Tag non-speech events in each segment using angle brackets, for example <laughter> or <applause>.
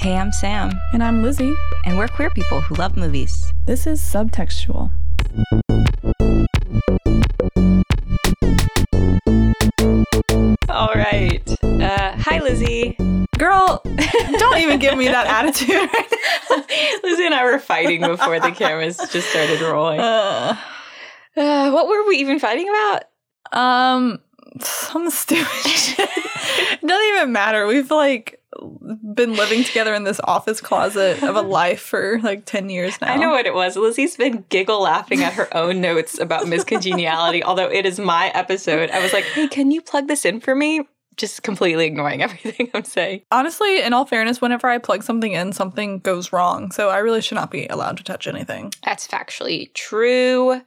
Hey, I'm Sam, And I'm Lizzie. and we're queer people who love movies. This is Subtextual. All right. Uh, hi, Lizzie. Girl, don't even give me that attitude. <laughs> Lizzie and I were fighting before the cameras just started rolling. Uh, Uh, what were we even fighting about? um, some stupid <laughs> shit. It doesn't even matter. We've like been living together in this office closet of a life for like 10 years now. I know what it was. Lizzie's been giggle laughing at her own notes about Miss Congeniality, <laughs> although it is my episode. I was like, hey, can you plug this in for me? Just completely ignoring <laughs> everything I'm saying. Honestly, in all fairness, whenever I plug something in, something goes wrong. So I really should not be allowed to touch anything. That's factually true.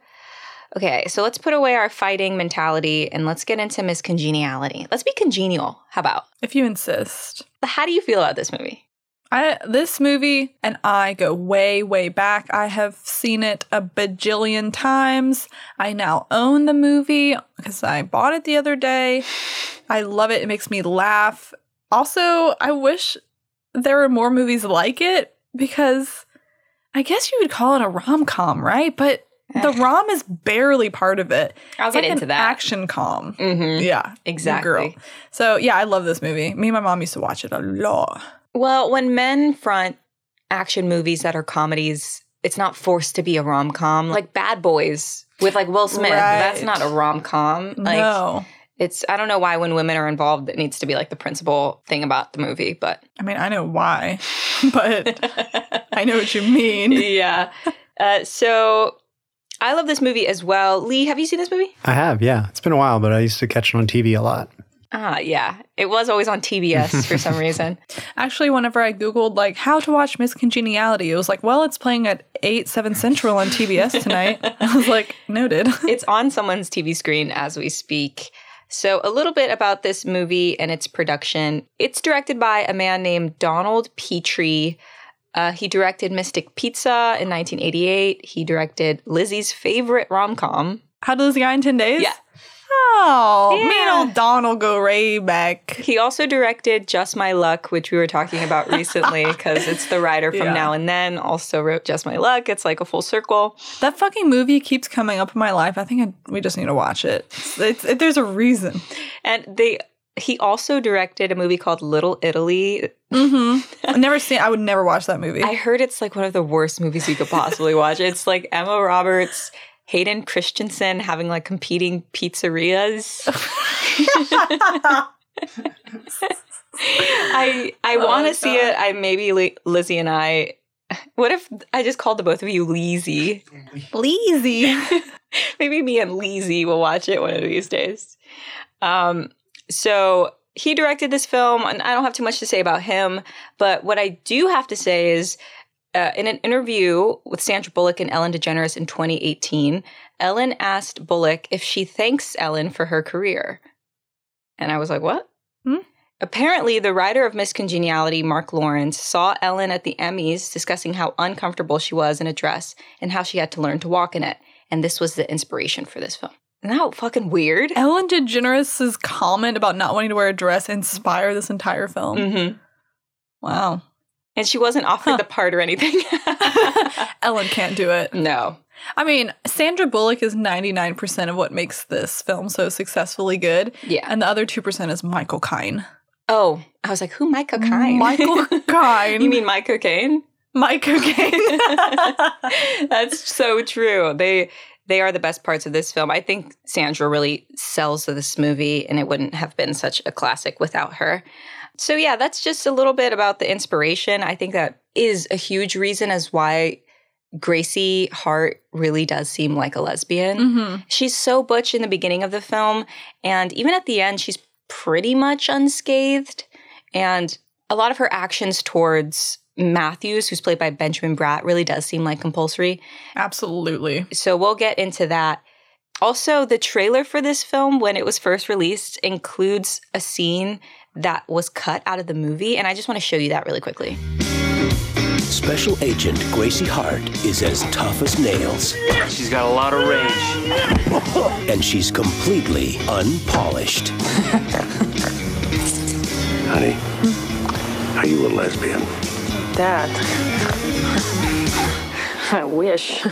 Okay, so let's put away our fighting mentality and let's get into Miss Congeniality. Let's be congenial. How about? If you insist. How do you feel about this movie? I this movie and I go way way back. I have seen it a bajillion times. I now own the movie because I bought it the other day. I love it. It makes me laugh. Also, I wish there were more movies like it because I guess you would call it a rom-com, right? But the <laughs> rom is barely part of it. I'll It's get like into an that. action com. Mm-hmm. Yeah, Exactly. girl. So yeah, I love this movie. Me and my mom used to watch it a lot. Well, when men front action movies that are comedies, it's not forced to be a rom com. Like Bad Boys with like Will Smith. That's not a rom com. Like no. it's I don't know why when women are involved it needs to be like the principal thing about the movie, but I mean, I know why, <laughs> but <laughs> I know what you mean. yeah. Uh, so I love this movie as well. Lee, have you seen this movie? I have, yeah. It's been a while, but I used to catch it on TV a lot. Ah, yeah. It was always on TBS <laughs> for some reason. Actually, whenever I Googled like how to watch Miss Congeniality, it was like, well, it's playing at 8, 7 Central on TBS <laughs> tonight. I was like, noted. <laughs> it's on someone's TV screen as we speak. So, a little bit about this movie and its production. It's directed by a man named Donald Petrie. Uh, he directed Mystic Pizza in 1988. He directed Lizzie's favorite rom com. How to Lose a Guy in 10 days? Yeah. Oh, me Yeah. and old Donald go way back. He also directed Just My Luck, which we were talking about recently <laughs> because it's the writer from Yeah. Now and Then. Also wrote Just My Luck. It's like a full circle. That fucking movie keeps coming up in my life. I think I, we just need to watch it. It's, it's, it. There's a reason. And they. He also directed a movie called Little Italy. Mm-hmm. <laughs> I've never seen. I would never watch that movie. I heard it's like one of the worst movies you could possibly watch. It's like Emma Roberts, Hayden Christensen having like competing pizzerias. <laughs> I I Oh, want to see it. I maybe Li- Lizzie and I. What if I just called the both of you Leezy? Lazy. <laughs> maybe me and Leezy will watch it one of these days. Um, so he directed this film, and I don't have too much to say about him. But what I do have to say is, uh, in an interview with Sandra Bullock and Ellen DeGeneres in 2018, Ellen asked Bullock if she thanks Ellen for her career, and I was like, "What?" Hmm? Apparently, the writer of Miss Congeniality, Marc Lawrence, saw Ellen at the Emmys discussing how uncomfortable she was in a dress and how she had to learn to walk in it. And this was the inspiration for this film. Isn't that fucking weird? Ellen DeGeneres' comment about not wanting to wear a dress inspired this entire film. Mm-hmm. Wow. And she wasn't offered Huh. the part or anything. <laughs> Ellen can't do it. no. I mean, Sandra Bullock is 99% of what makes this film so successfully good. Yeah. And the other 2% is Michael Kine. Oh, I was like, who Micah Kine? Michael Kine. <laughs> you mean Mike Cocaine? Michael Kine? <laughs> That's so true. They they are the best parts of this film. I think Sandra really sells this movie, and it wouldn't have been such a classic without her. So yeah, that's just a little bit about the inspiration. I think that is a huge reason as why Gracie Hart really does seem like a lesbian. hmm She's so butch in the beginning of the film, and even at the end, she's pretty much unscathed. And a lot of her actions towards Matthews, who's played by Benjamin Bratt, really does seem like compulsory. Absolutely. So we'll get into that. Also, the trailer for this film, when it was first released, includes a scene that was cut out of the movie. And I just want to show you that really quickly. Special Agent Gracie Hart is as tough as nails, She's got a lot of rage. <laughs> and she's completely unpolished. <laughs> Honey, are you a lesbian? That. I wish.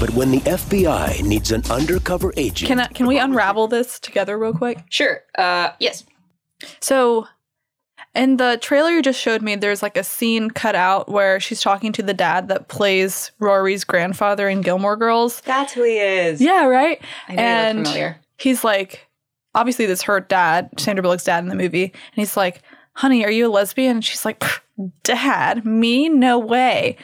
But when the FBI needs an undercover agent, Can I, can we unravel this together real quick? Sure. Uh, yes. So, in the trailer you just showed me, there's like a scene cut out where she's talking to the dad that plays Rory's grandfather in Gilmore Girls. That's who he is. Yeah, right. I know you and look familiar. he's like, obviously, this her dad, Sandra Bullock's dad in the movie, and he's like, "Honey, are you a lesbian?" And she's like, "Dad, me, no way."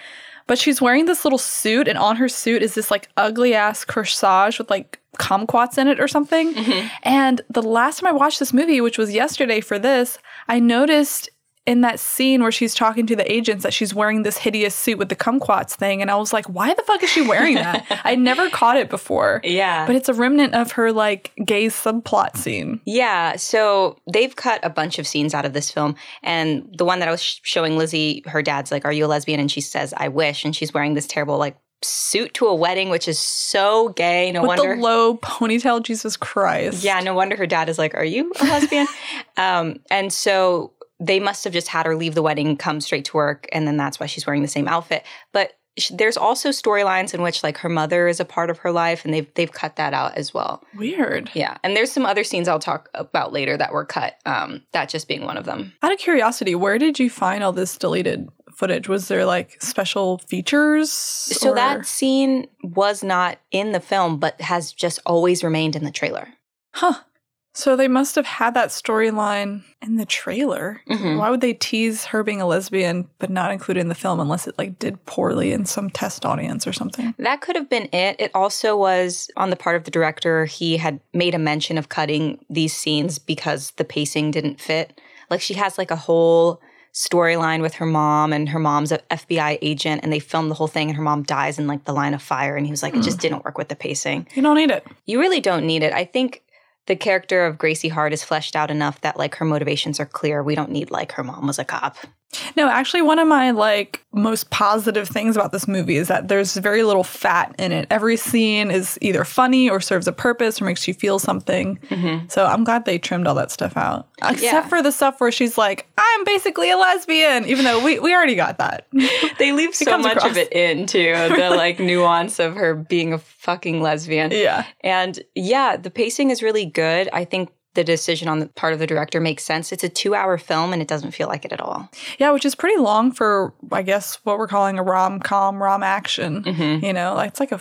But she's wearing this little suit, and on her suit is this like ugly ass corsage with like kumquats in it or something. Mm-hmm. And the last time I watched this movie, which was yesterday for this, I noticed in that scene where she's talking to the agents that she's wearing this hideous suit with the kumquats thing. And I was like, why the fuck is she wearing that? <laughs> I never caught it before. Yeah. But it's a remnant of her like gay subplot scene. Yeah, so they've cut a bunch of scenes out of this film, and the one that I was sh- showing Lizzie, her dad's like, "Are you a lesbian?" and she says, "I wish," and she's wearing this terrible like suit to a wedding, which is so gay. No with wonder. the low ponytail, Jesus Christ. yeah, no wonder her dad is like, "Are you a lesbian?" <laughs> um, and so they must have just had her leave the wedding, come straight to work, and then that's why she's wearing the same outfit. But there's also storylines in which like her mother is a part of her life, and they've they've cut that out as well. Weird. Yeah, and there's some other scenes I'll talk about later that were cut. Um, that just being one of them. Out of curiosity, where did you find all this deleted footage? Was there like special features? So or- that scene was not in the film, but has just always remained in the trailer. Huh. So they must have had that storyline in the trailer. Mhm. Why would they tease her being a lesbian but not include it in the film unless it like did poorly in some test audience or something? That could have been it. It also was on the part of the director. He had made a mention of cutting these scenes because the pacing didn't fit. Like she has like a whole storyline with her mom, and her mom's an FBI agent, and they filmed the whole thing, and her mom dies in like the line of fire. And he was like, it just didn't work with the pacing. You don't need it. You really don't need it. I think the character of Gracie Hart is fleshed out enough that like her motivations are clear. We don't need like her mom was a cop. No, actually, one of my like most positive things about this movie is that there's very little fat in it. Every scene is either funny or serves a purpose or makes you feel something. Mm-hmm. So I'm glad they trimmed all that stuff out, except Yeah. for the stuff where she's like, "I'm basically a lesbian," even though we we already got that. <laughs> They leave so much across. of it in too, the <laughs> like nuance of her being a fucking lesbian. yeah. And yeah, the pacing is really good. I think the decision on the part of the director makes sense. It's a two hour film and it doesn't feel like it at all. Yeah, which is pretty long for I guess what we're calling a rom com, rom action. You know, like it's like a,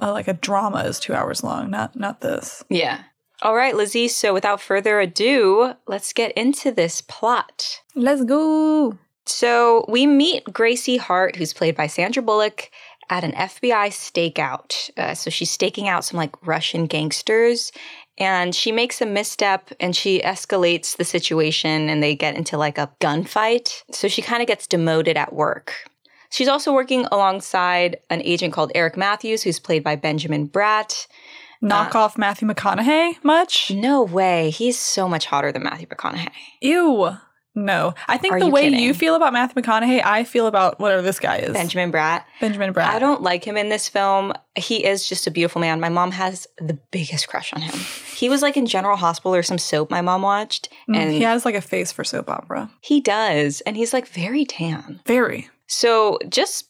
uh, like a drama is two hours long, not not this. Yeah. All right, Lizzie. So without further ado, let's get into this plot. Let's go. So we meet Gracie Hart, who's played by Sandra Bullock, at an FBI stakeout. Uh, so she's staking out some like Russian gangsters, and she makes a misstep and she escalates the situation, and they get into like a gunfight. So she kind of gets demoted at work. She's also working alongside an agent called Eric Matthews, who's played by Benjamin Bratt. Knock uh, off Matthew McConaughey much? No way, he's so much hotter than Matthew McConaughey. Ew. No. I think Are the you way kidding? you feel about Matthew McConaughey, I feel about whatever this guy is. Benjamin Bratt. Benjamin Bratt. I don't like him in this film. He is just a beautiful man. My mom has the biggest crush on him. He was like in General Hospital or some soap my mom watched, Mm, and he has like a face for soap opera. he does, and he's like very tan. Very. So just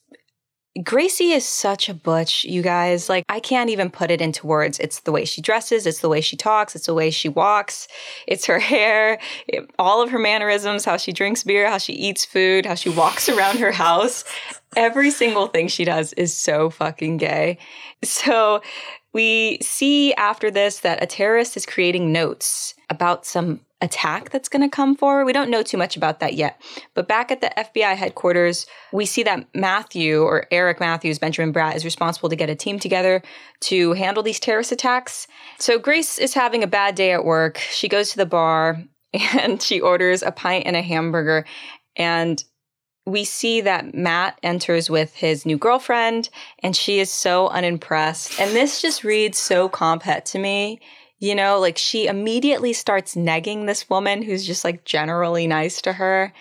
Gracie is such a butch, you guys. Like I can't even put it into words. It's the way she dresses, it's the way she talks, it's the way she walks, it's her <laughs> hair, it- all of her mannerisms, how she drinks beer, how she eats food, how she walks <laughs> around her house. Every single thing she does is so fucking gay. So we see after this that a terrorist is creating notes about some attack that's going to come forward. We don't know too much about that yet. But back at the FBI headquarters, we see that Matthew or Eric Matthews, Benjamin Bratt, is responsible to get a team together to handle these terrorist attacks. So Grace is having a bad day at work. She goes to the bar <laughs> and she orders a pint and a hamburger. And we see that Matt enters with his new girlfriend, and she is so unimpressed. And this just reads so comphet to me. You know, like she immediately starts negging this woman who's just like generally nice to her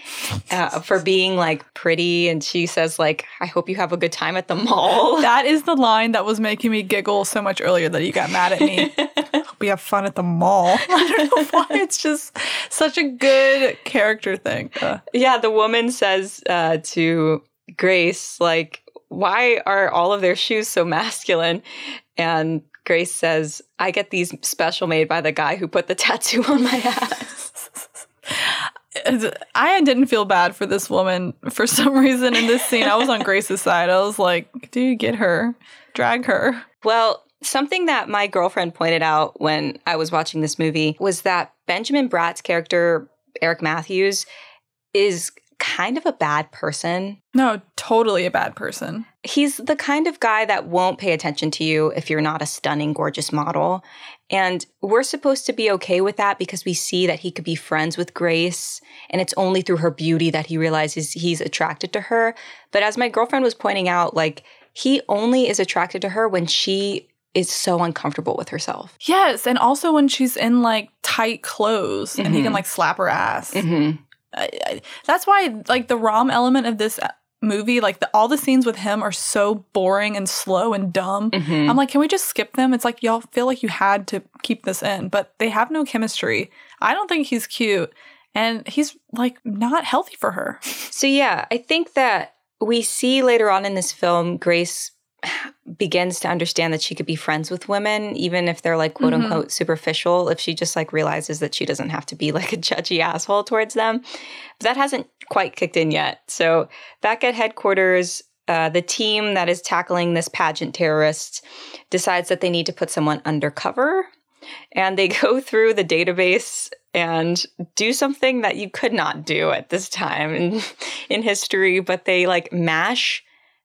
uh, for being like pretty. And she says, like, I hope you have a good time at the mall. <laughs> That is the line that was making me giggle so much earlier that you got mad at me. <laughs> We have fun at the mall. <laughs> I don't know why. It's just such a good character thing. Uh, Yeah, the woman says uh, to Grace, like, why are all of their shoes so masculine? And Grace says, I get these special made by the guy who put the <laughs> tattoo on my ass. <laughs> I didn't feel bad for this woman for some reason in this scene. I was on Grace's side. I was like, dude, get her, drag her. Well, something that my girlfriend pointed out when I was watching this movie was that Benjamin Bratt's character, Eric Matthews, is kind of a bad person. No, totally a bad person. He's the kind of guy that won't pay attention to you if you're not a stunning, gorgeous model. And we're supposed to be okay with that because we see that he could be friends with Grace. And it's only through her beauty that he realizes he's attracted to her. But as my girlfriend was pointing out, like, he only is attracted to her when she is so uncomfortable with herself. Yes, and also when she's in like tight clothes and he can like slap her ass. Mm-hmm. I, I, that's why like the rom element of this uh, movie like the, all the scenes with him are so boring and slow and dumb. Mhm. i'm like can we just skip them? It's like y'all feel like you had to keep this in but they have no chemistry. I don't think he's cute and he's like not healthy for her. So, yeah, I think that we see later on in this film, Grace <sighs> begins to understand that she could be friends with women, even if they're like quote Mhm. unquote superficial, if she just like realizes that she doesn't have to be like a judgy asshole towards them. But that hasn't quite kicked in yet. So, back at headquarters, uh, the team that is tackling this pageant terrorist decides that they need to put someone undercover. And they <laughs> go through the database and do something that you could not do at this time in, <laughs> in history, but they like mash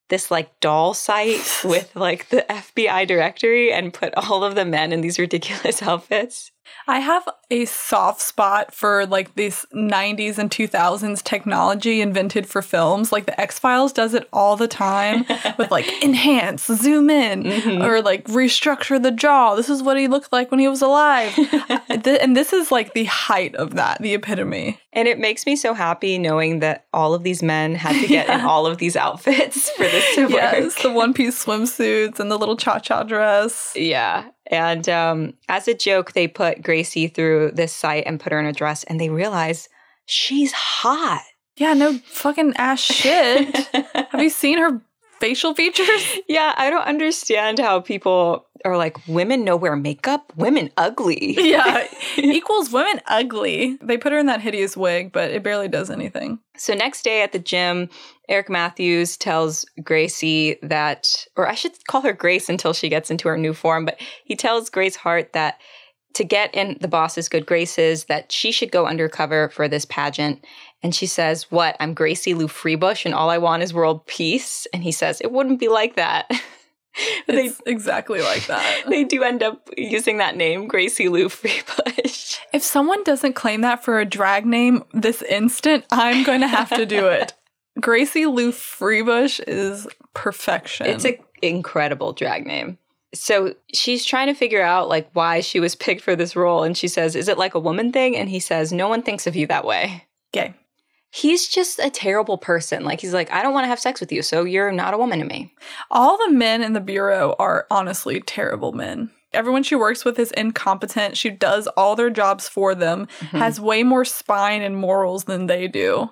this like doll site <laughs> with like the FBI directory and put all of the men in these ridiculous <laughs> outfits. I have a soft spot for like this 90s and 2000s technology invented for films like the x-files does it all the time <laughs> with like enhance zoom in Mhm. or like restructure the jaw this is what he looked like when he was alive <laughs> and this is like the height of that the epitome And it makes me so happy knowing that all of these men had to get in <laughs> all of these outfits for this to work. yes the one piece swimsuits and the little cha-cha dress Yeah. And um, as a joke, they put Gracie through this site and put her in a dress, and they realize she's hot. yeah no fucking ass shit <laughs> have you seen her facial features <laughs> yeah, I don't understand how people are like, women know wear makeup, women ugly. yeah <laughs> equals women ugly they put her in that hideous wig but it barely does anything So next day at the gym, Eric Matthews tells Gracie that, or I should call her Grace until she gets into her new form, but he tells Grace Hart that to get in the boss's good graces, that she should go undercover for this pageant. And she says, What? I'm Gracie Lou Freebush and all I want is world peace. And he says, It wouldn't be like that. <laughs> they, exactly like that <laughs> they do end up using that name, Gracie Lou Freebush. <laughs> If someone doesn't claim that for a drag name this instant, I'm going to have to do it. Gracie Lou Freebush is perfection. It's an incredible drag name. So she's trying to figure out like why she was picked for this role and she says, "Is it like a woman thing?" and he says, "No one thinks of you that way." gay. He's just a terrible person. Like he's like, "I don't want to have sex with you, so you're not a woman to me." All the men in the bureau are honestly terrible men. Everyone she works with is incompetent. She does all their jobs for them, mm-hmm. has way more spine and morals than they do,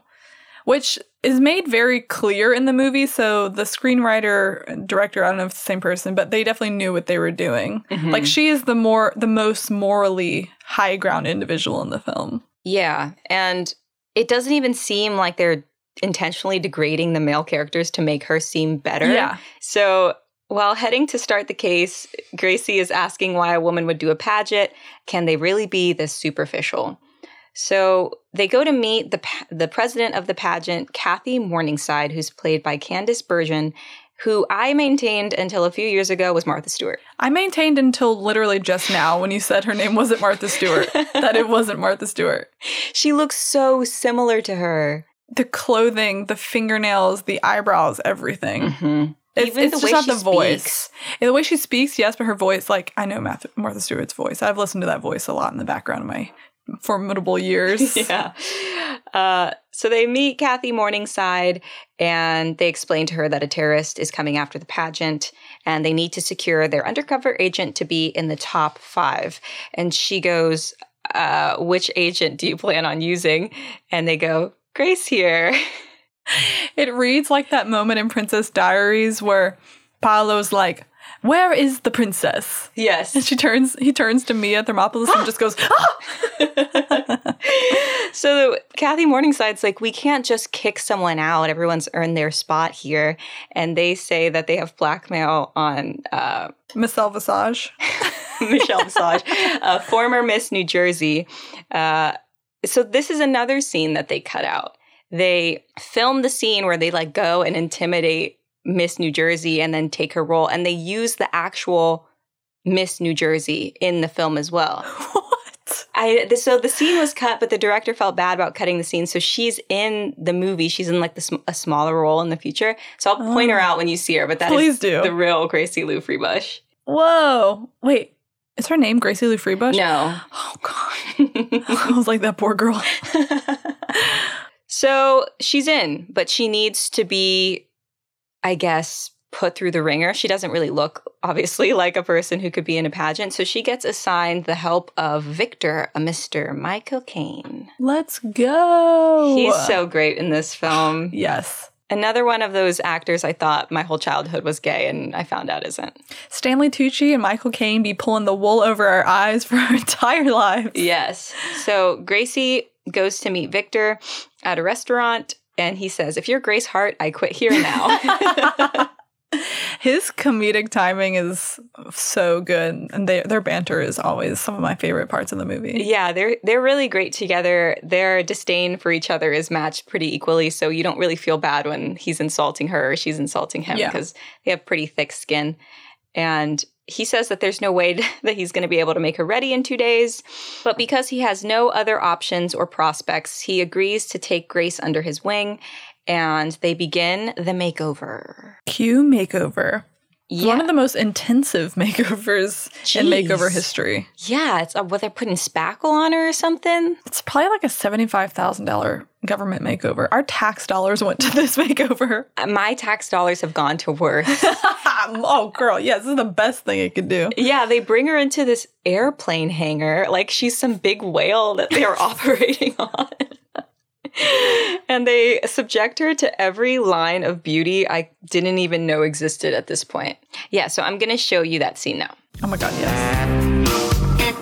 which is made very clear in the movie. So the screenwriter director, I don't know if it's the same person, but they definitely knew what they were doing. Mm-hmm. Like she is the more the most morally high ground individual in the film. Yeah, and it doesn't even seem like they're intentionally degrading the male characters to make her seem better. Yeah. So while heading to start the case, Gracie is asking why a woman would do a pageant. Can they really be this superficial? So they go to meet the the president of the pageant, Kathy Morningside, who's played by Candice Bergen, who I maintained until a few years ago was Martha Stewart. I maintained until literally just now when you said her name wasn't Martha Stewart <laughs> that it wasn't Martha Stewart. She looks so similar to her. The clothing, the fingernails, the eyebrows, everything. Mm-hmm. It's, Even it's the just way not she the voice. speaks. The way she speaks, yes, but her voice, like I know Martha Stewart's voice. I've listened to that voice a lot in the background of my formidable years. <laughs> yeah. Uh, so they meet Kathy Morningside and they explain to her that a terrorist is coming after the pageant and they need to secure their undercover agent to be in the top five. And she goes, uh, Which agent do you plan on using? And they go, Grace here. <laughs> It reads like that moment in Princess Diaries where Paolo's like, "Where is the princess?" Yes. And she turns, he turns to Mia Thermopolis and just goes, "Ah!" <laughs> So Kathy Morningside's like, we can't just kick someone out. Everyone's earned their spot here, and they say that they have blackmail on uh, Michelle Visage. <laughs> Michelle Visage, uh, former Miss New Jersey. Uh, so this is another scene that they cut out. They film the scene where they like go and intimidate Miss New Jersey and then take her role, and they use the actual Miss New Jersey in the film as well. <laughs> What? I the, so the scene was cut, but the director felt bad about cutting the scene. So she's in the movie. She's in like the, a smaller role in the future. So I'll point her oh. out when you see her. But that is Please do. the real Gracie Lou Freebush. Whoa! Wait, is her name Gracie Lou Freebush? No. <gasps> Oh God, <laughs> I was like that poor girl. <laughs> so she's in, but she needs to be, I guess, put through the ringer. She doesn't really look, obviously, <laughs> like a person who could be in a pageant. So she gets assigned the help of Victor, a Mr. Michael Caine. Let's go. He's so great in this <sighs> film. yes. Another one of those actors I thought my whole childhood was gay, and I found out isn't. Stanley Tucci and Michael Caine be pulling the wool over our eyes <laughs> for our entire lives. Yes. So Gracie goes to meet Victor at a restaurant, and he says, If you're Grace Hart, I quit here now. <laughs> His comedic timing is so good, and they, their banter is always some of my favorite parts of the movie. yeah, they're they're really great together. Their disdain for each other is matched pretty equally, so you don't really feel bad when he's insulting her or she's insulting him Yeah. because they have pretty thick skin. And he says that there's no way <laughs> that he's going to be able to make her ready in two days. But because he has no other options or prospects, he agrees to take Grace under his wing and they begin the makeover. Cue makeover. It's One of the most intensive <laughs> makeovers in makeover history. Yeah, it's uh, what they're putting spackle on her or something. It's probably like a $75,000 government makeover. Our tax dollars went to this <laughs> makeover. Uh, My tax dollars have gone to worth. <laughs> oh, girl. Yes, this is the best thing it could do. yeah, they bring her into this airplane hangar like she's some big whale that they are <laughs> operating on. and they subject her to every line of beauty I didn't even know existed at this point. Yeah, so I'm going to show you that scene now. Oh my God, yes.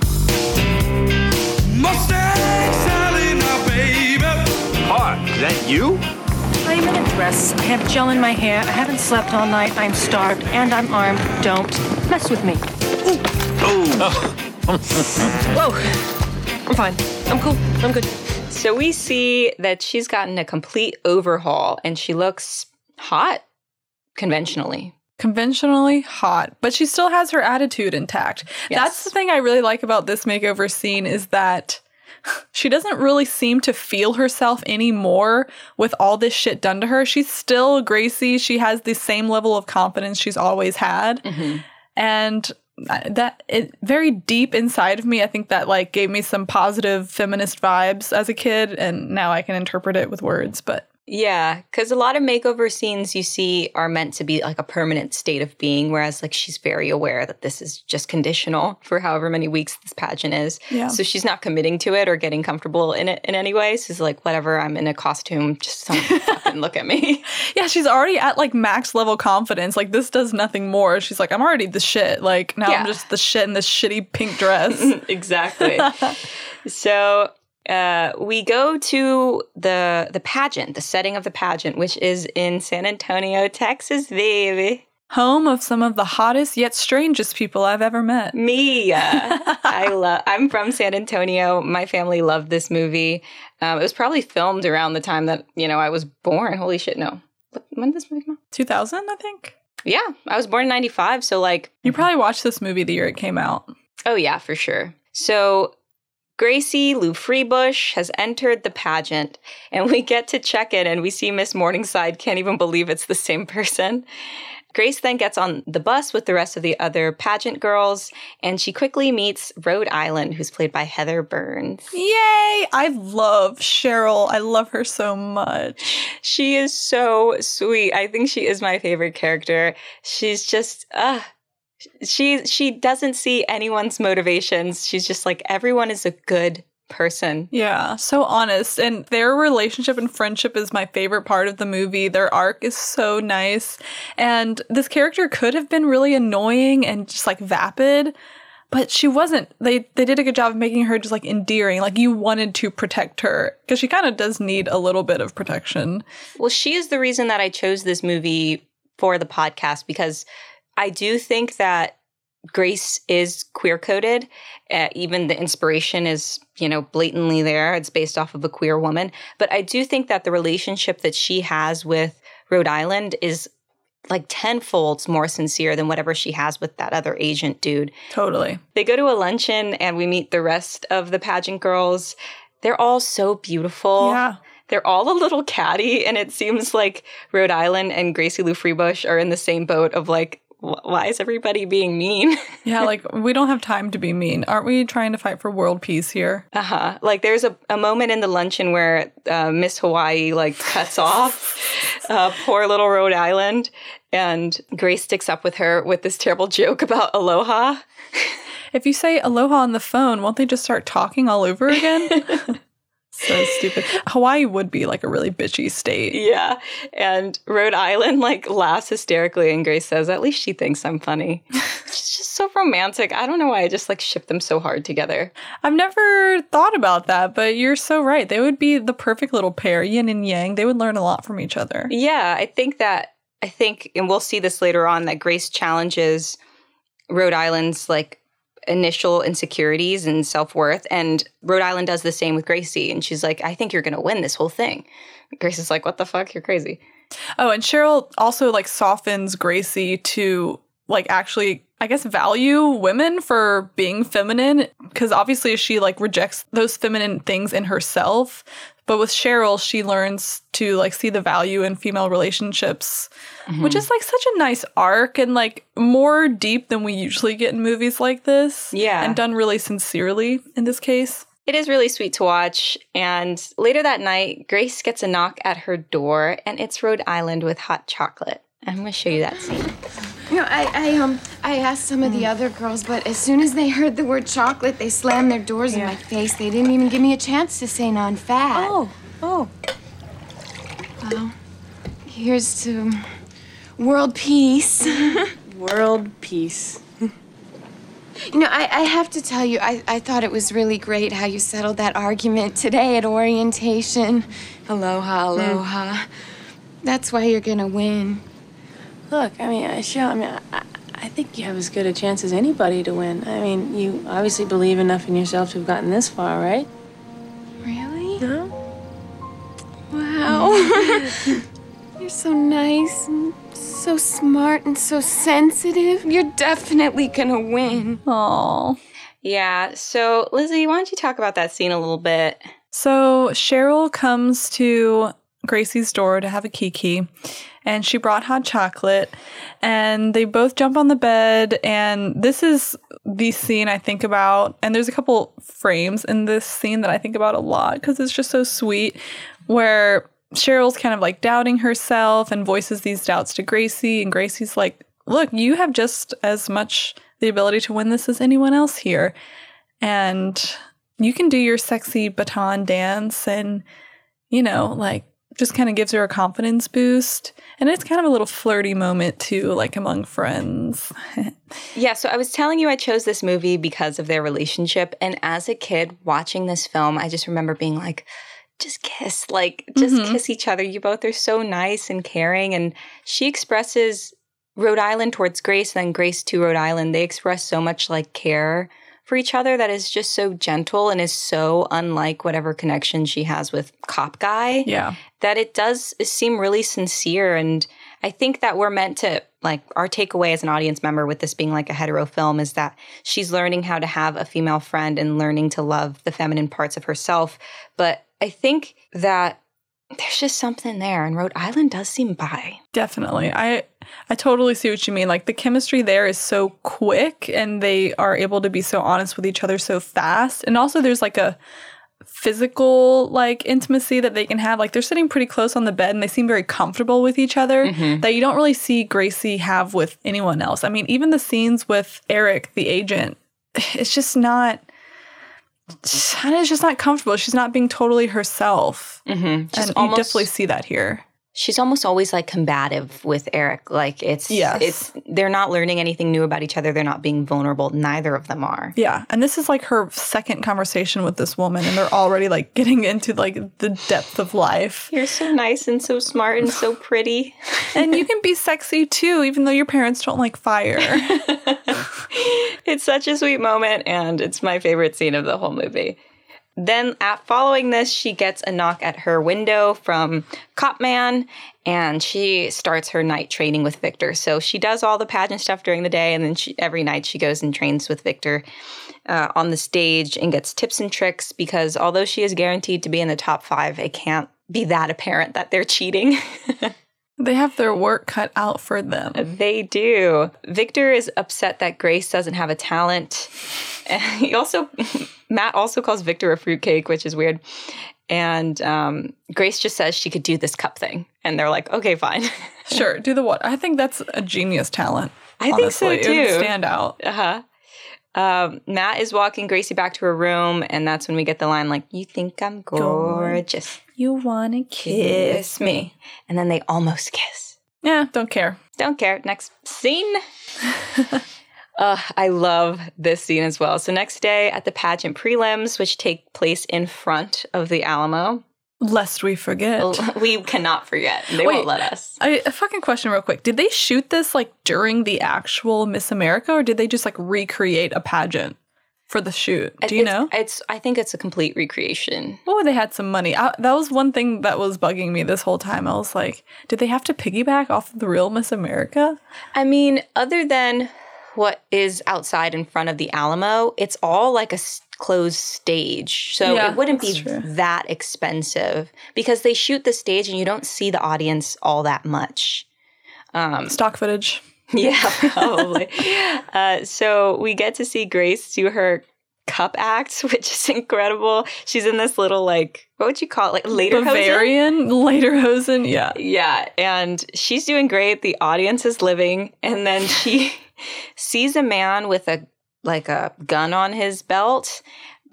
Mustang Sally now, baby. Hart, is that you? I'm in a dress. I have gel in my hair. I haven't slept all night. I'm starved and I'm armed. Don't mess with me. Whoa. I'm fine. I'm cool. I'm good. So we see that she's gotten a complete overhaul and she looks hot conventionally. Conventionally hot, but she still has her attitude intact. Yes. That's the thing I really like about this makeover scene is that she doesn't really seem to feel herself anymore with all this shit done to her. She's still Gracie. She has the same level of confidence she's always had. Mm-hmm. And that it very deep inside of me, I think that like gave me some positive feminist vibes as a kid, and now I can interpret it with words. But Yeah, because a lot of makeover scenes you see are meant to be like a permanent state of being, whereas like she's very aware that this is just conditional for however many weeks this pageant is. Yeah. So she's not committing to it or getting comfortable in it in any way. So She's like, whatever, I'm in a costume, just <laughs> don't fucking look at me. <laughs> yeah, she's already at like max level confidence. Like this does nothing more. She's like, I'm already the shit. Like now Yeah. I'm just the shit in this shitty pink dress. <laughs> exactly. so uh, we go to the the pageant, the setting of the pageant, which is in San Antonio, Texas, baby. Home of some of the hottest yet strangest people I've ever met. Me, <laughs> I love. I'm from San Antonio. My family loved this movie. Um, it was probably filmed around the time that you know I was born. Holy shit! No, when did this movie come out? 2000, I think. Yeah, I was born in '95. So like, You probably watched this movie the year it came out. oh yeah, for sure. So Gracie Lou Freebush has entered the pageant, and we get to check in, and we see Miss Morningside can't even believe it's the same person. Grace then gets on the bus with the rest of the other pageant girls, and she quickly meets Rhode Island, who's played by Heather Burns. Yay! I love Cheryl. I love her so much. She is so sweet. I think she is my favorite character. She's just, uh, she she doesn't see anyone's motivations. She's just like everyone is a good person. Yeah, so honest. And their relationship and friendship is my favorite part of the movie. Their arc is so nice. And this character could have been really annoying and just like vapid, but she wasn't. They they did a good job of making her just like endearing. Like you wanted to protect her because she kind of does need a little bit of protection. Well, she is the reason that I chose this movie for the podcast because I do think that Grace is queer coded. Uh, even the inspiration is, you know, blatantly there. It's based off of a queer woman. But I do think that the relationship that she has with Rhode Island is like tenfold more sincere than whatever she has with that other agent dude. Totally. They go to a luncheon and we meet the rest of the pageant girls. They're all so beautiful. Yeah. They're all a little catty, and it seems like Rhode Island and Gracie Lou Freebush are in the same boat of like, why is everybody being mean? <laughs> Yeah, like we don't have time to be mean. Aren't we trying to fight for world peace here? Uh huh. Like there's a, a moment in the luncheon where uh, Miss Hawaii like cuts off <laughs> uh, poor little Rhode Island, and Grace sticks up with her with this terrible joke about aloha. <laughs> If you say aloha on the phone, won't they just start talking all over again? So stupid. Hawaii would be like a really bitchy state. Yeah, and Rhode Island like laughs hysterically, and Grace says, "At least she thinks I'm funny." <laughs> it's just so romantic. I don't know why I just like ship them so hard together. I've never thought about that, but you're so right. They would be the perfect little pair, yin and yang. They would learn a lot from each other. Yeah, I think that I think, and we'll see this later on, that Grace challenges Rhode Island's like initial insecurities and self worth, and Rhode Island does the same with Gracie, and she's like, "I think you're gonna win this whole thing." Grace is like, "What the fuck? You're crazy." Oh, and Cheryl also like softens Gracie to like actually I guess value women for being feminine because obviously she like rejects those feminine things in herself. But with Cheryl, she learns to like see the value in female relationships, which is like such a nice arc and like more deep than we usually get in movies like this. Yeah. And done really sincerely in this case. It is really sweet to watch. And later that night, Grace gets a knock at her door, and it's Rhode Island with hot chocolate. I'm gonna show you that scene. You know, I, I um I asked some of the other girls, but as soon as they heard the word chocolate, they slammed their doors in my face. They didn't even give me a chance to say non-fat. Oh, oh. Well, here's to world peace. <laughs> World peace. You know, I, I have to tell you, I, I thought it was really great how you settled that argument today at orientation. Aloha, hmm. aloha. That's why you're gonna win. Look, I mean, Cheryl, I mean, I, I- think you have as good a chance as anybody to win. I mean, you obviously believe enough in yourself to have gotten this far, right? Really? Huh? Wow. <laughs> You're so nice and so smart and so sensitive. You're definitely gonna win. Aww. Yeah, so Lizzie, why don't you talk about that scene a little bit? So Cheryl comes to Gracie's door to have a kiki, and she brought hot chocolate, and they both jump on the bed, and this is the scene I think about, and there's a couple frames in this scene that I think about a lot because it's just so sweet, where Cheryl's kind of like doubting herself and voices these doubts to Gracie, and Gracie's like, "Look, you have just as much the ability to win this as anyone else here." and you can do your sexy baton dance and you know like just kind of gives her a confidence boost and it's kind of a little flirty moment too like among friends <laughs> Yeah, so I was telling you I chose this movie because of their relationship. And as a kid watching this film, I just remember being like, just kiss, like, just Mhm. kiss each other. You both are so nice and caring. And she expresses Rhode Island towards Grace, and then Grace to Rhode Island. They express so much like care for each other that is just so gentle and is so unlike whatever connection she has with Cop Guy yeah that it does seem really sincere and i think that we're meant to like our takeaway as an audience member with this being like a hetero film is that she's learning how to have a female friend and learning to love the feminine parts of herself but i think that there's just something there and rhode island does seem bi definitely i I totally see what you mean. Like the chemistry there is so quick and they are able to be so honest with each other so fast. And also there's like a physical like intimacy that they can have. Like they're sitting pretty close on the bed and they seem very comfortable with each other mm-hmm. that you don't really see Gracie have with anyone else. I mean, even the scenes with Eric, the agent, <sighs> it's just not it's just not comfortable. She's not being totally herself. Mm-hmm. and She's you definitely see that here. She's almost always like combative with Eric. Like it's Yes. it's they're not learning anything new about each other. They're not being vulnerable. Neither of them are. Yeah, and this is like her second conversation with this woman, and they're already like getting into like the depth of life. You're so nice and so smart and so pretty. <laughs> And you can be sexy too, even though your parents don't like fire. <laughs> it's such a sweet moment, and it's my favorite scene of the whole movie. Then, at, following this, she gets a knock at her window from Copman, and she starts her night training with Victor. So she does all the pageant stuff during the day, and then she, every night she goes and trains with Victor uh, on the stage and gets tips and tricks. Because although she is guaranteed to be in the top five, it can't be that apparent that they're cheating. <laughs> they have their work cut out for them. They do. Victor is upset that Grace doesn't have a talent. And <laughs> he also, <laughs> Matt also calls Victor a fruitcake, which is weird. And um, Grace just says she could do this cup thing. And they're like, okay, fine. <laughs> Sure, do the what? I think that's a genius talent. I think so, honestly. It would too. stand out. Uh huh. Um, Matt is walking Gracie back to her room, and that's when we get the line like, "You think I'm gorgeous? You wanna Kiss me." And then they almost kiss. Yeah, don't care. Don't care. Next scene. <laughs> uh, I love this scene as well. So next day at the pageant prelims, which take place in front of the Alamo, Lest we forget. <laughs> we cannot forget. They Wait. won't let us. I, a fucking question, real quick. Did they shoot this like during the actual Miss America, or did they just like recreate a pageant for the shoot? Do you It's- know? It's. I think it's a complete recreation. Oh, they had some money. I, that was one thing that was bugging me this whole time. I was like, did they have to piggyback off of the real Miss America? I mean, other than what is outside in front of the Alamo, it's all like a closed stage. So Yeah, it wouldn't be true. that expensive because they shoot the stage and you don't see the audience all that much. Um, Stock footage. <laughs> Yeah, probably. uh, so we get to see Grace do her cup act, <laughs> which is incredible. She's in this little like what would you call it? Like later Bavarian, Lederhosen. Yeah. Yeah, and she's doing great. The audience is living, and then she <laughs> sees a man with a like a gun on his belt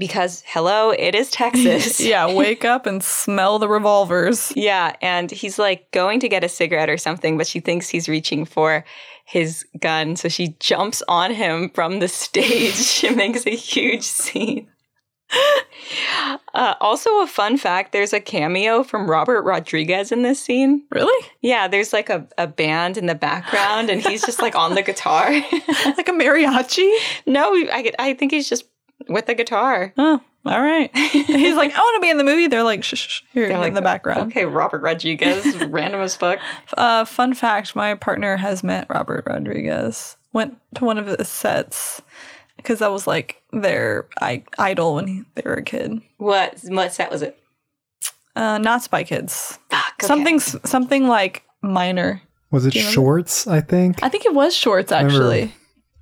because hello, it is Texas. <laughs> yeah, wake up and smell the revolvers. Yeah, and he's like going to get a cigarette or something, but she thinks he's reaching for his gun. So she jumps on him from the stage <laughs> she makes a huge scene. <laughs> Uh, also, a fun fact there's a cameo from Robert Rodriguez in this scene. Really? Yeah, there's like a, a band in the background and he's just like on the guitar. <laughs> like a mariachi? no, I, I think he's just with the guitar. Oh, all right. He's like, I want to be in the movie. They're like, shh, shh, shh, here They're in like, the background. Okay, Robert Rodriguez, <laughs> random as fuck. Uh, fun fact: My partner has met Robert Rodriguez. Went to one of his sets because that was like their I- idol when he, they were a kid. What what set was it? Uh, not Spy Kids. Fuck, okay. Something something like minor. Was it Do you remember? shorts? I think. I think it was shorts actually.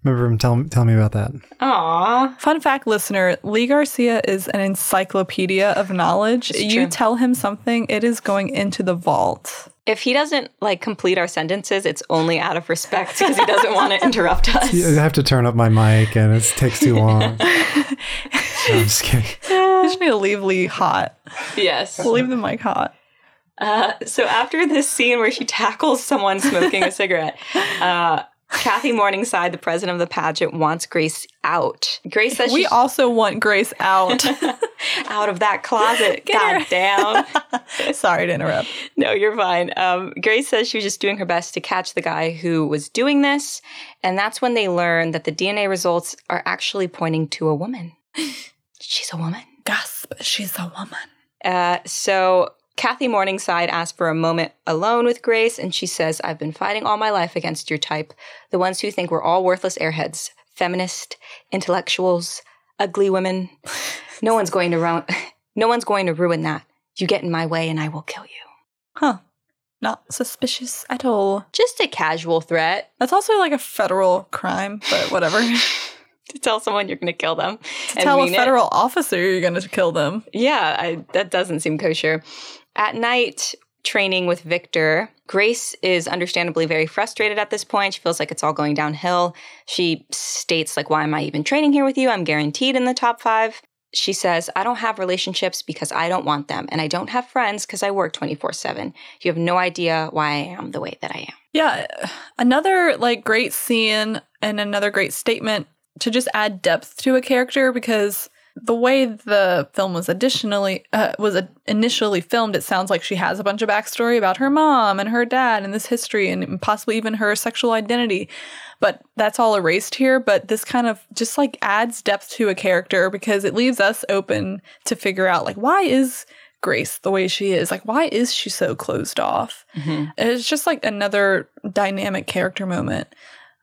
Remember him telling telling me about that. Aw. Fun fact, listener: Lee Garcia is an encyclopedia of knowledge. It's You true. tell him something, it is going into the vault. If he doesn't like complete our sentences, it's only out of respect because he doesn't want to <laughs> interrupt us. I have to turn up my mic, and it takes too long. <laughs> No, I'm just kidding. <laughs> You just need to leave Lee hot. Yes. Leave the mic hot. Uh, so after this scene where she tackles someone smoking a cigarette, uh, Kathy Morningside, the president of the pageant, wants Grace out. Grace says We also want Grace out. <laughs> out of that closet. <laughs> God damn. <laughs> Sorry to interrupt. No, you're fine. Um, Grace says she was just doing her best to catch the guy who was doing this. And that's when they learn that the DNA results are actually pointing to a woman. She's a woman. Gasp, she's a woman. Uh, so Kathy Morningside asks for a moment alone with Grace, and she says, I've been fighting all my life against your type, the ones who think we're all worthless airheads, feminist, intellectuals, ugly women. <laughs> No one's going to ruin no one's going to ruin that. You get in my way and I will kill you. Huh. not suspicious at all. Just a casual threat That's also like a federal crime, but whatever. <laughs> <laughs> to tell someone you're going to kill them. and Tell a mean it. federal officer you're going to kill them. Yeah, I, that doesn't seem kosher. At night, training with Victor, Grace is understandably very frustrated at this point. She feels like it's all going downhill. She states, like, why am I even training here with you? I'm guaranteed in the top five. She says, I don't have relationships because I don't want them, and I don't have friends because I work 24 7. You have no idea why I am the way that I am. Yeah, another like great scene and another great statement to just add depth to a character because the way the film was additionally uh, was uh, initially filmed, it sounds like she has a bunch of backstory about her mom and her dad and this history and possibly even her sexual identity. But that's all erased here. But this kind of just like adds depth to a character because it leaves us open to figure out like why is Grace the way she is? Like why is she so closed off? It's just like another dynamic character moment.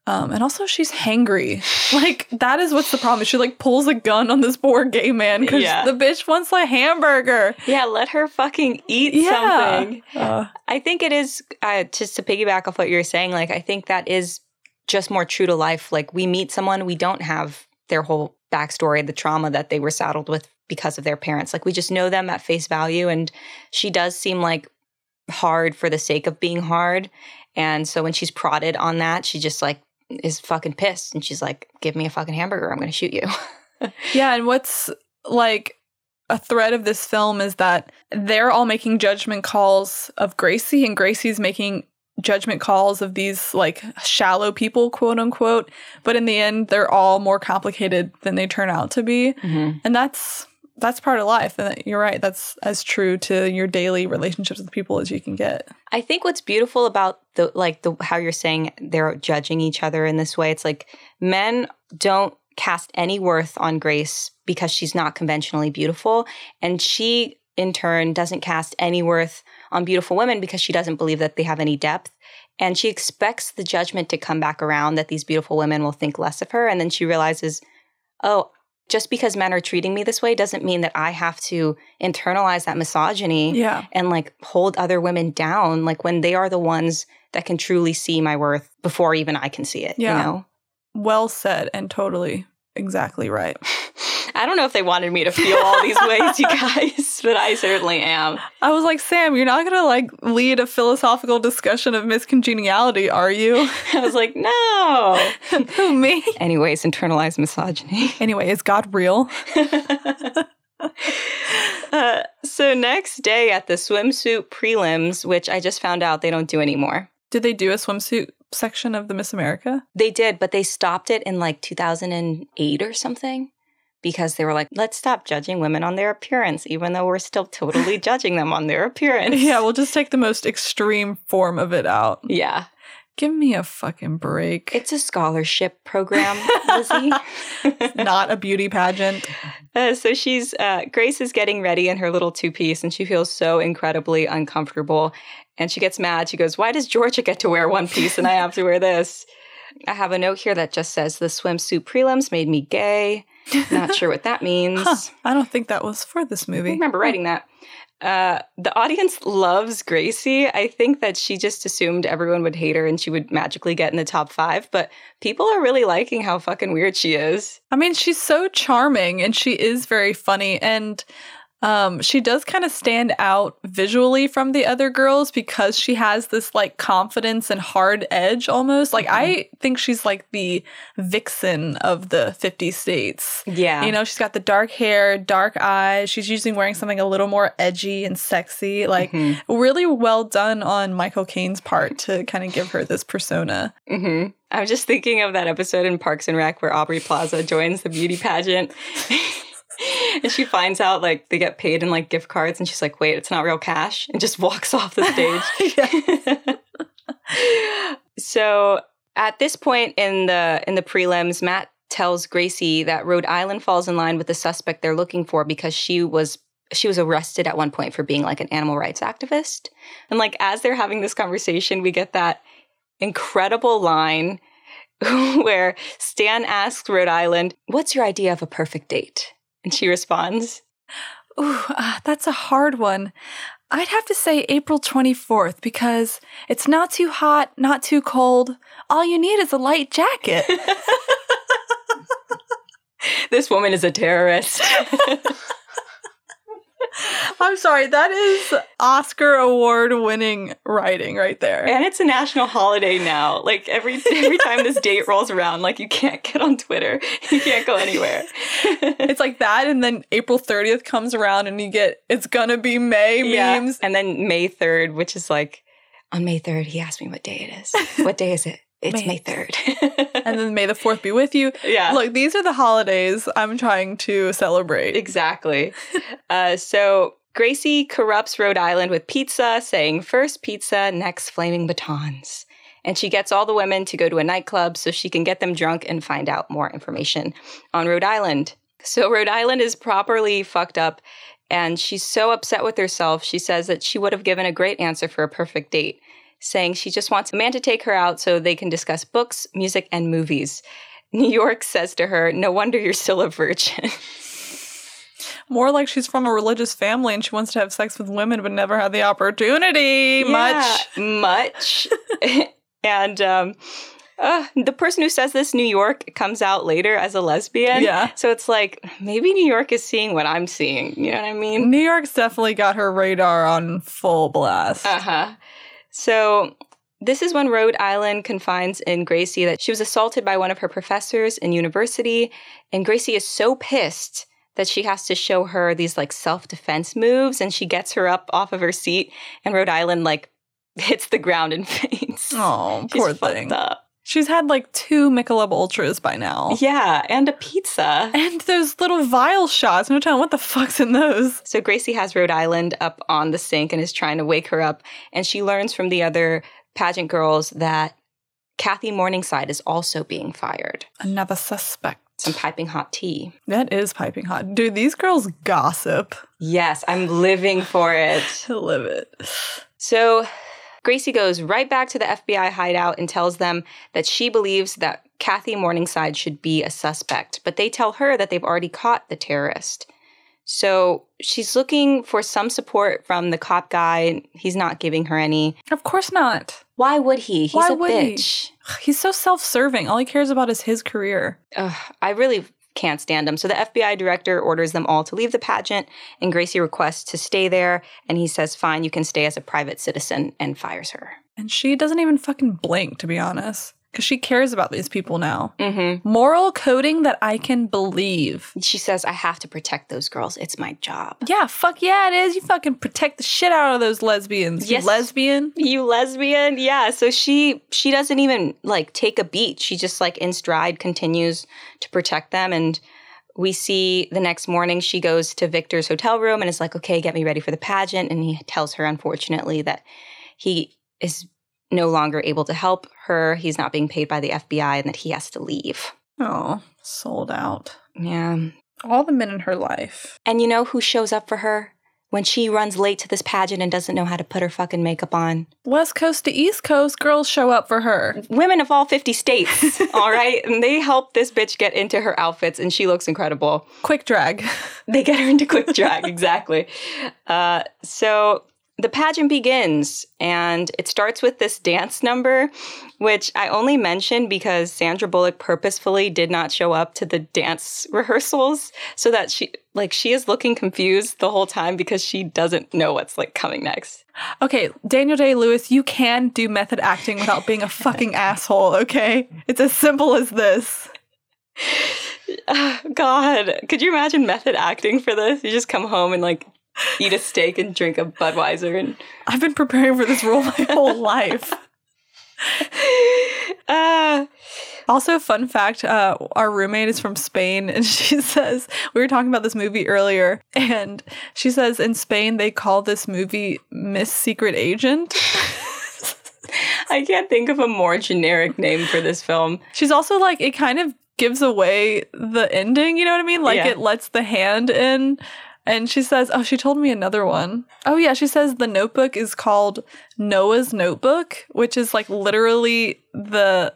Um, and also she's hangry. <laughs> Like that is what's the problem. She like pulls a gun on this poor gay man because Yeah. the bitch wants a hamburger. Yeah, let her fucking eat Yeah. something. Uh, I think it is uh, just to piggyback off what you were saying. Like, I think that is just more true to life. Like, we meet someone, we don't have their whole backstory, the trauma that they were saddled with because of their parents. Like, we just know them at face value. And she does seem like hard for the sake of being hard. And so when she's prodded on that, she just like is fucking pissed. And she's like, give me a fucking hamburger. I'm going to shoot you. <laughs> yeah, and what's like a thread of this film is that they're all making judgment calls of Gracie, and Gracie's making judgment calls of these like shallow people, quote unquote. But in the end, they're all more complicated than they turn out to be. Mm-hmm. And that's that's part of life. And you're right, that's as true to your daily relationships with people as you can get. I think what's beautiful about the like the how you're saying they're judging each other in this way, it's like men don't cast any worth on Grace because she's not conventionally beautiful, and she in turn doesn't cast any worth on beautiful women because she doesn't believe that they have any depth. And she expects the judgment to come back around that these beautiful women will think less of her. And then she realizes, oh, just because men are treating me this way doesn't mean that I have to internalize that misogyny Yeah. and like hold other women down like when they are the ones that can truly see my worth before even I can see it, Yeah. you know? Well said and totally exactly right. <laughs> I don't know if they wanted me to feel all these <laughs> ways, you guys, but I certainly am. I was like, Sam, you're not gonna like lead a philosophical discussion of Miss Congeniality, are you? <laughs> I was like, no. <laughs> Who me? Anyways, internalized misogyny. Anyway, is God real? Uh, so next day at the swimsuit prelims, which I just found out they don't do anymore. Did they do a swimsuit section of the Miss America? They did, but they stopped it in like 2008 or something because they were like, let's stop judging women on their appearance, even though we're still totally <laughs> judging them on their appearance. Yeah, we'll just take the most extreme form of it out. Yeah. Give me a fucking break. It's a scholarship program, <laughs> Lizzie. not a beauty pageant. Uh, so she's, uh, Grace is getting ready in her little two piece and she feels so incredibly uncomfortable. And she gets mad. She goes, Why does Georgia get to wear one piece and I have to wear this? I have a note here that just says the swimsuit prelims made me gay. Not sure what that means. Huh, I don't think that was for this movie. I remember writing that. Uh, the audience loves Gracie. I think that she just assumed everyone would hate her and she would magically get in the top five, but people are really liking how fucking weird she is. I mean, she's so charming and she is very funny and um she does kind of stand out visually from the other girls because she has this like confidence and hard edge almost. Like I think she's like the vixen of the 50 states. Yeah. You know, she's got the dark hair, dark eyes. She's usually wearing something a little more edgy and sexy. Like really well done on Michael Caine's part to kind of give her this persona. hmm I'm just thinking of that episode in Parks and Rec where Aubrey Plaza joins the beauty pageant. <laughs> <laughs> and she finds out like they get paid in like gift cards and she's like, wait, it's not real cash and just <laughs> walks off the stage. <laughs> so at this point in the in the prelims, Matt tells Gracie that Rhode Island falls in line with the suspect they're looking for because she was she was arrested at one point for being like an animal rights activist. And like as they're having this conversation, we get that incredible line where Stan asks Rhode Island, What's your idea of a perfect date? And <laughs> she responds, Ooh, ah, that's a hard one. I'd have to say April 24th because it's not too hot, not too cold. All you need is a light jacket. <laughs> This woman is a terrorist. <laughs> <laughs> I'm sorry, that is Oscar award winning writing right there. and it's a national holiday now. Like every every time this date <laughs> rolls around, like you can't get on Twitter. You can't go anywhere. <laughs> It's like that, and then April 30th comes around and you get it's gonna be May Yeah. memes. And then May 3rd, which is like on May 3rd, he asked me what day it is. What day is it? It's May May <laughs> 3rd. And then May the <laughs> 4th be with you. yeah. Look, these are the holidays I'm trying to celebrate. Exactly. <laughs> uh, so Gracie corrupts Rhode Island with pizza, saying first pizza, next flaming batons. And she gets all the women to go to a nightclub so she can get them drunk and find out more information on Rhode Island. So Rhode Island is properly fucked up, and she's so upset with herself. She says that she would have given a great answer for a perfect date, saying she just wants a man to take her out so they can discuss books, music, and movies. <laughs> New York says to her, No wonder you're still a virgin. <laughs> More like she's from a religious family and she wants to have sex with women but never had the opportunity much. Much. <laughs> and um, uh, the person who says this, New York, comes out later as a lesbian. Yeah. So it's like maybe New York is seeing what I'm seeing. You know what I mean? New York's definitely got her radar on full blast. Uh huh. So this is when Rhode Island confides in Gracie that she was assaulted by one of her professors in university, and Gracie is so pissed that she has to show her these like self defense moves, and she gets her up off of her seat, and Rhode Island like <laughs> hits the ground and faints. Oh, poor thing. up. She's had like two Michelob Ultras by now. Yeah, and a pizza. And those little vial shots. No telling what the fuck's in those. So Gracie has Rhode Island up on the sink and is trying to wake her up. And she learns from the other pageant girls that Kathy Morningside is also being fired. Another suspect. Some piping hot tea. That is piping hot. Dude, these girls gossip. Yes, I'm living for it. I <laughs> live it. So Gracie goes right back to the FBI hideout and tells them that she believes that Kathy Morningside should be a suspect, but they tell her that they've already caught the terrorist. So she's looking for some support from the cop guy. He's not giving her any. Of course not. Why would he? He's Why a would he? He's so self serving. All he cares about is his career. Ugh, I really can't stand him. So the FBI director orders them all to leave the pageant, and Gracie requests to stay there. And he says, fine, you can stay as a private citizen, and fires her. And she doesn't even fucking blink, to be honest. Because she cares about these people now. Mm-hmm. Moral coding that I can believe. She says, I have to protect those girls. It's my job. Yeah, fuck yeah, it is. You fucking protect the shit out of those lesbians. Yes. You lesbian. You lesbian? Yeah. So she she doesn't even like take a beat. She just like in stride continues to protect them. And we see the next morning she goes to Victor's hotel room and is like, okay, get me ready for the pageant. And he tells her, unfortunately, that he is no longer able to help her. He's not being paid by the FBI and that he has to leave. Oh, sold out. Yeah. All the men in her life. And you know who shows up for her? When she runs late to this pageant and doesn't know how to put her fucking makeup on. West Coast to East Coast, girls show up for her. women of all 50 states, <laughs> all right? And they help this bitch get into her outfits and she looks incredible. Quick drag. They get her into quick drag, <laughs> exactly. Uh, so the pageant begins and it starts with this dance number, which I only mentioned because Sandra Bullock purposefully did not show up to the dance <laughs> rehearsals so that she, like, she is looking confused the whole time because she doesn't know what's like coming next. Okay, Daniel Day Lewis, you can do method acting without being a fucking <laughs> asshole, okay? It's as simple as this. <sighs> God, could you imagine method acting for this? You just come home and like eat a steak and drink a Budweiser and I've been preparing for this role my whole <laughs> life. uh Also, fun fact uh, our roommate is from Spain, and <laughs> she says, we were talking about this movie earlier, and she says in Spain they call this movie Miss Secret Agent. <laughs> I can't think of a more generic name for this film. She's also like, it kind of gives away the ending, you know what I mean? Like, Yeah. it lets the hand in. And she says, oh, she told me another one. Oh, yeah, she says the notebook is called Noah's Notebook, which is like literally the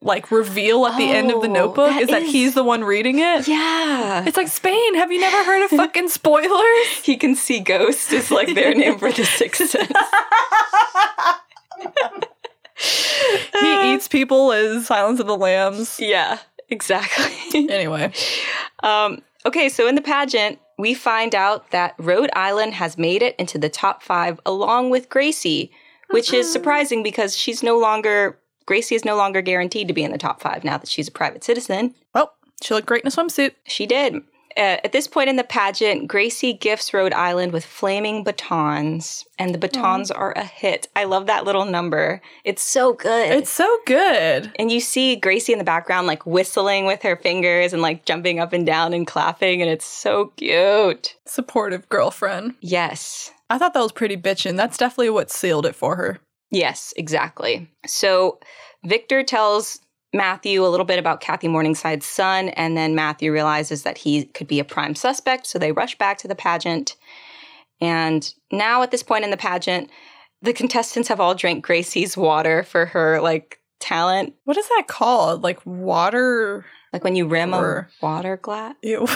like reveal at the end of the Oh, notebook that is that is- he's the one reading it. Yeah. It's like Spain. Have you never heard of <laughs> fucking spoilers? he can see ghosts is like their name for the sixth sense. <laughs> he eats people as Silence of the Lambs. Yeah, exactly. Anyway, Um, okay, so in the pageant, we find out that Rhode Island has made it into the top five along with Gracie, which is mm-hmm. surprising because she's no longer, Gracie is no longer guaranteed to be in the top five now that she's a private citizen. well, she looked great in a swimsuit. She did. Uh, at this point in the pageant, Gracie gifts Rhode Island with flaming batons, and the batons are a hit. I love that little number. It's so good. It's so good. and you see Gracie in the background, like whistling with her fingers and like jumping up and down and clapping, and it's so cute. Supportive girlfriend. Yes. I thought that was pretty bitchin'. That's definitely what sealed it for her. Yes, exactly. So Victor tells Matthew a little bit about Kathy Morningside's son, and then Matthew realizes that he could be a prime suspect. So they rush back to the pageant. And now, at this point in the pageant, the contestants have all drank Gracie's water for her like talent. What is that called? Like water. Like when you rim Or- a water glass. <laughs> Ew.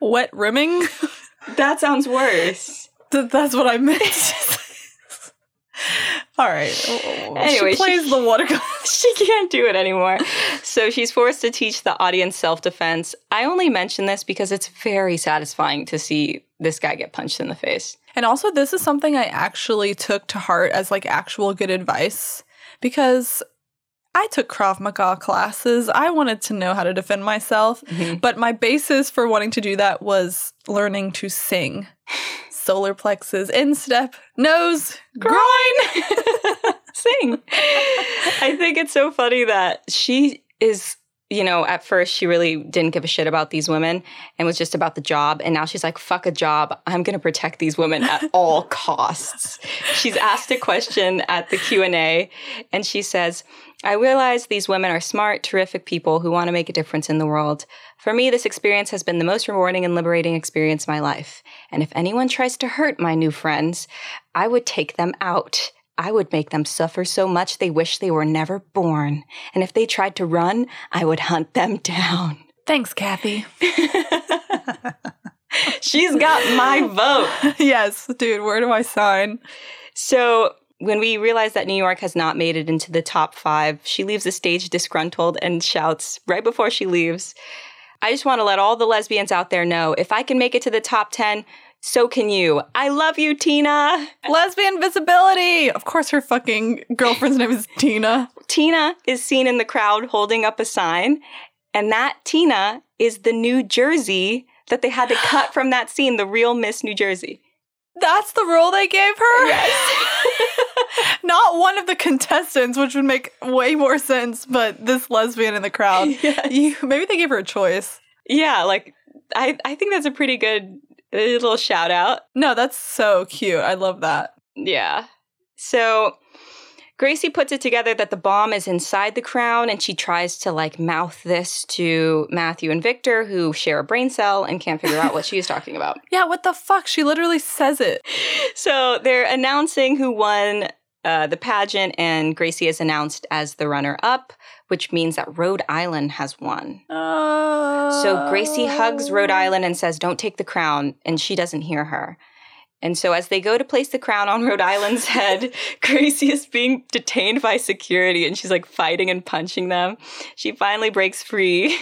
Wet rimming? That sounds worse. Th- That's what I meant. <laughs> All right. Oh, oh, oh, anyway, she plays she- the water <laughs> <laughs> she can't do it anymore. So she's forced to teach the audience self defense. I only mention this because it's very satisfying to see this guy get punched in the face. And also, this is something I actually took to heart as like actual good advice because I took Krav Maga classes. I wanted to know how to defend myself, mm-hmm. but my basis for wanting to do that was learning to sing. <laughs> Solar plexus, instep, nose, groin. <laughs> Sing. I think it's so funny that she is, you know, at first she really didn't give a shit about these women and was just about the job. And now she's like, fuck a job. I'm going to protect these women at <laughs> all costs. She's asked a question at the Q&A and she says, I realize these women are smart, terrific people who want to make a difference in the world. For me, this experience has been the most rewarding and liberating experience of my life. And if anyone tries to hurt my new friends, I would take them out. I would make them suffer so much they wish they were never born. And if they tried to run, I would hunt them <laughs> down. Thanks, Kathy. <laughs> She's got my vote. <laughs> yes, dude, where do I sign? So when we realize that New York has not made it into the top five, she leaves the stage disgruntled and shouts right before she leaves, I just want to let all the lesbians out there know if I can make it to the top 10, so can you. I love you, Tina. Lesbian visibility. Of course, her fucking girlfriend's name is Tina. Tina is seen in the crowd holding up a sign, and that Tina is the New Jersey that they had to cut from that scene, the real Miss New Jersey. That's the role they gave her? Yes. <laughs> Not one of the contestants, which would make way more sense, but this lesbian in the crowd. <laughs> You, maybe they gave her a choice. Yeah, like I, I think that's a pretty good uh, little shout out. No, that's so cute. I love that. Yeah. So Gracie puts it together that the bomb is inside the crown, and she tries to like mouth this to Matthew and Victor, who share a brain cell and can't figure out what she's talking about. <laughs> Yeah, what the fuck? She literally says it. So they're announcing who won uh, the pageant, and Gracie is announced as the runner up, which means that Rhode Island has won. So Gracie hugs Rhode Island and says, Don't take the crown, and she doesn't hear her. And so, as they go to place the crown on Rhode Island's <laughs> head, Gracie is being detained by security and she's like fighting and punching them. She finally breaks free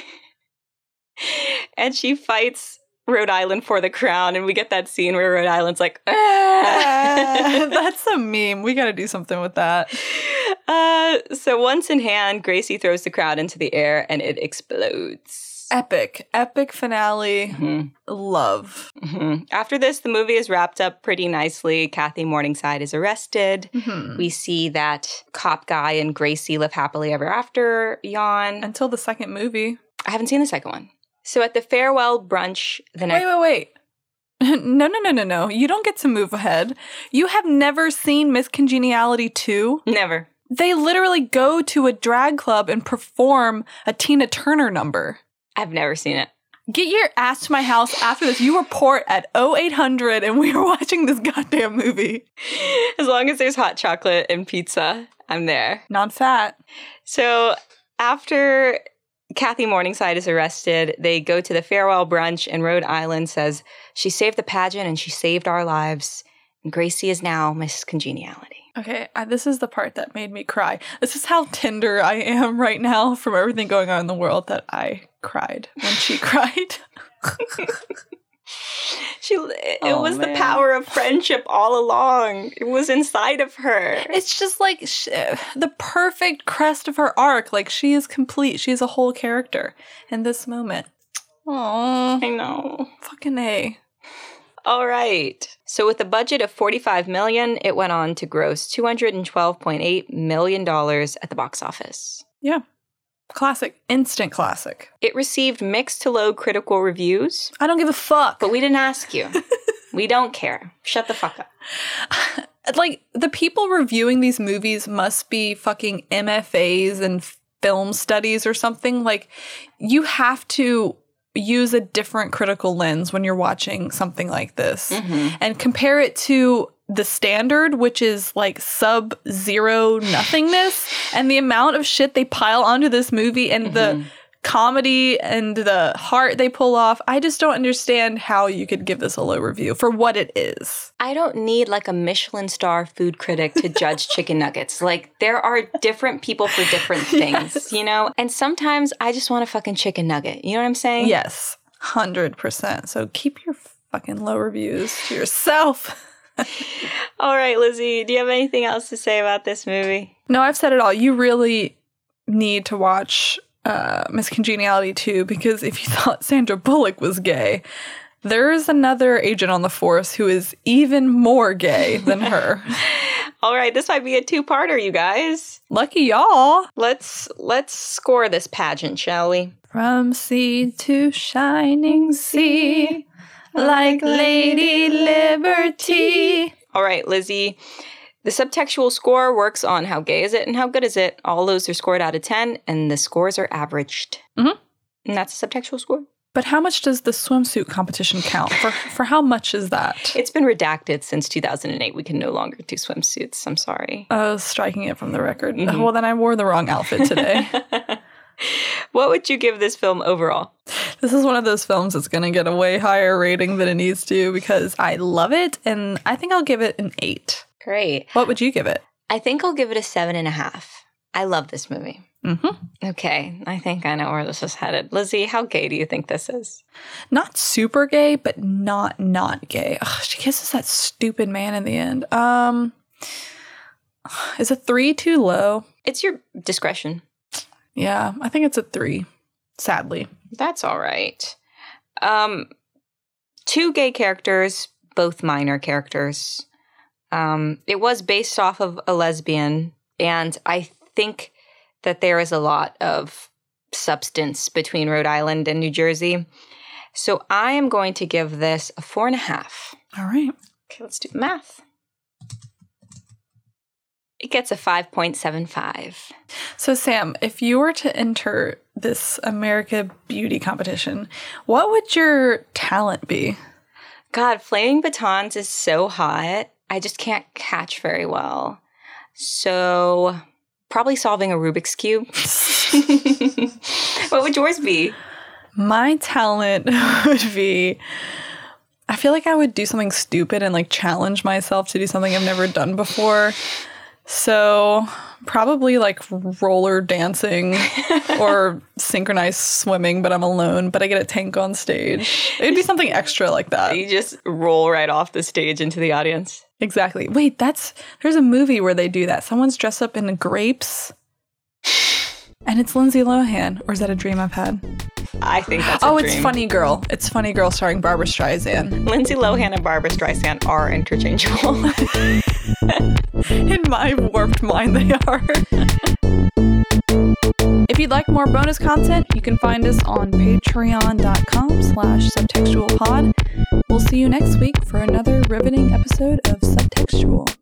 <laughs> and she fights Rhode Island for the crown. And we get that scene where Rhode Island's like, "Ah." <laughs> That's a meme. We got to do something with that. Uh, so, once in hand, Gracie throws the crowd into the air and it explodes. Epic, epic finale. Mhm. Love. Mhm. After this, the movie is wrapped up pretty nicely. Kathy Morningside is arrested. Mhm. We see that cop guy and Gracie live happily ever after. Yawn. Until the second movie. I haven't seen the second one. So at the farewell brunch the next. Wait, wait, wait. <laughs> No, no, no, no, no. You don't get to move ahead. You have never seen Miss Congeniality 2? Never. They literally go to a drag club and perform a Tina Turner number. I've never seen it. get your ass to my house after this. You report at 0800 and we are <laughs> watching this goddamn movie. As long as there's hot chocolate and pizza, I'm there. Non fat. So after Kathy Morningside is arrested, they go to the farewell brunch, and Rhode Island says she saved the pageant and she saved our lives. And Gracie is now Miss Congeniality. Okay, I, this is the part that made me cry. This is how tender I am right now from everything going on in the world that I cried when she <laughs> cried. <laughs> She, it Oh, was the power of friendship all along. It was inside of her. It's just like sh- the perfect crest of her arc. Like she is complete. She is a whole character in this moment. Oh, I know. fucking a. All right. So with a budget of 45 million, it went on to gross 212.8 million dollars at the box office. Yeah, classic, instant classic. It received mixed to low critical reviews, I don't give a fuck. but we didn't ask you. <laughs> we don't care. Shut the fuck up. <laughs> like the people reviewing these movies must be fucking MFAs and film studies or something. Like you have to use a different critical lens when you're watching something like this mm-hmm. and compare it to the standard which is like sub zero nothingness and the amount of shit they pile onto this movie and the mm-hmm. Comedy and the heart they pull off i just don't understand how you could give this a low review for what it is I don't need like a Michelin star food critic to judge <laughs> chicken nuggets. Like there are different people for different <laughs> things, you know? And sometimes I just want a fucking chicken nugget. You know what I'm saying? Yes, 100%. So keep your fucking low reviews to yourself. <laughs> All right, Lizzie, do you have anything else to say about this movie? No, I've said it all. You really need to watch uh, Miss Congeniality 2, because if you <laughs> thought Sandra Bullock was gay, there is another agent on the force who is even more gay than her. <laughs> All right, this might be a two-parter, you guys. Lucky y'all. Let's let's score this pageant, shall we? From sea to shining sea, like Lady Liberty. All right, Lizzie. The subtextual score works on how gay is it and how good is it. All those are scored out of 10, and the scores are averaged. Mhm. And that's a subtextual score. But how much does the swimsuit competition count? For for how much is that? It's been redacted since 2008. We can no longer do swimsuits. I'm sorry. Was striking it from the record. Well, then I wore the wrong outfit today. <laughs> What would you give this film overall? this is one of those films that's going to get a way higher rating than it needs to because I love it, and I think I'll give it an eight. Great. What would you give it? I think I'll give it a seven and a half. I love this movie. Mm-hmm. Okay, I think I know where this is headed. Lizzie, how gay do you think this is? Not super gay, but not not gay. Ugh, she kisses that stupid man in the end. Um, is a three too low? It's your discretion. Yeah, I think it's a three. Sadly, That's all right. Um, two gay characters, both minor characters. Um, it was based off of a lesbian, and I think that there is a lot of substance between Rhode Island and New Jersey. So I am going to give this a four and a half. all right. Okay, let's do the math. It gets a 5.75. So, Sam, if you were to enter this America Beauty competition, what would your talent be? God, flaming batons is so hot. I just can't catch very well. So, probably solving a Rubik's Cube. <laughs> what would yours be? My talent <laughs> would be I feel like I would do something stupid and like challenge myself to do something I've never done before. So, probably like roller dancing <laughs> or synchronized swimming, but I'm alone, but I get a tank on stage. It'd be something extra like that. You just roll right off the stage into the audience. Exactly. Wait, that's there's a movie where they do that. Someone's dressed up in grapes. And it's Lindsay Lohan, or is that a dream I've had? I think that's a oh, it's. Funny Girl. It's Funny Girl starring Barbra Streisand. Lindsay Lohan and Barbra Streisand are interchangeable. <laughs> In my warped mind, they are. <laughs> if you'd like more bonus content, you can find us on patreon.com slash subtextualpod. We'll see you next week for another riveting episode of Subtextual.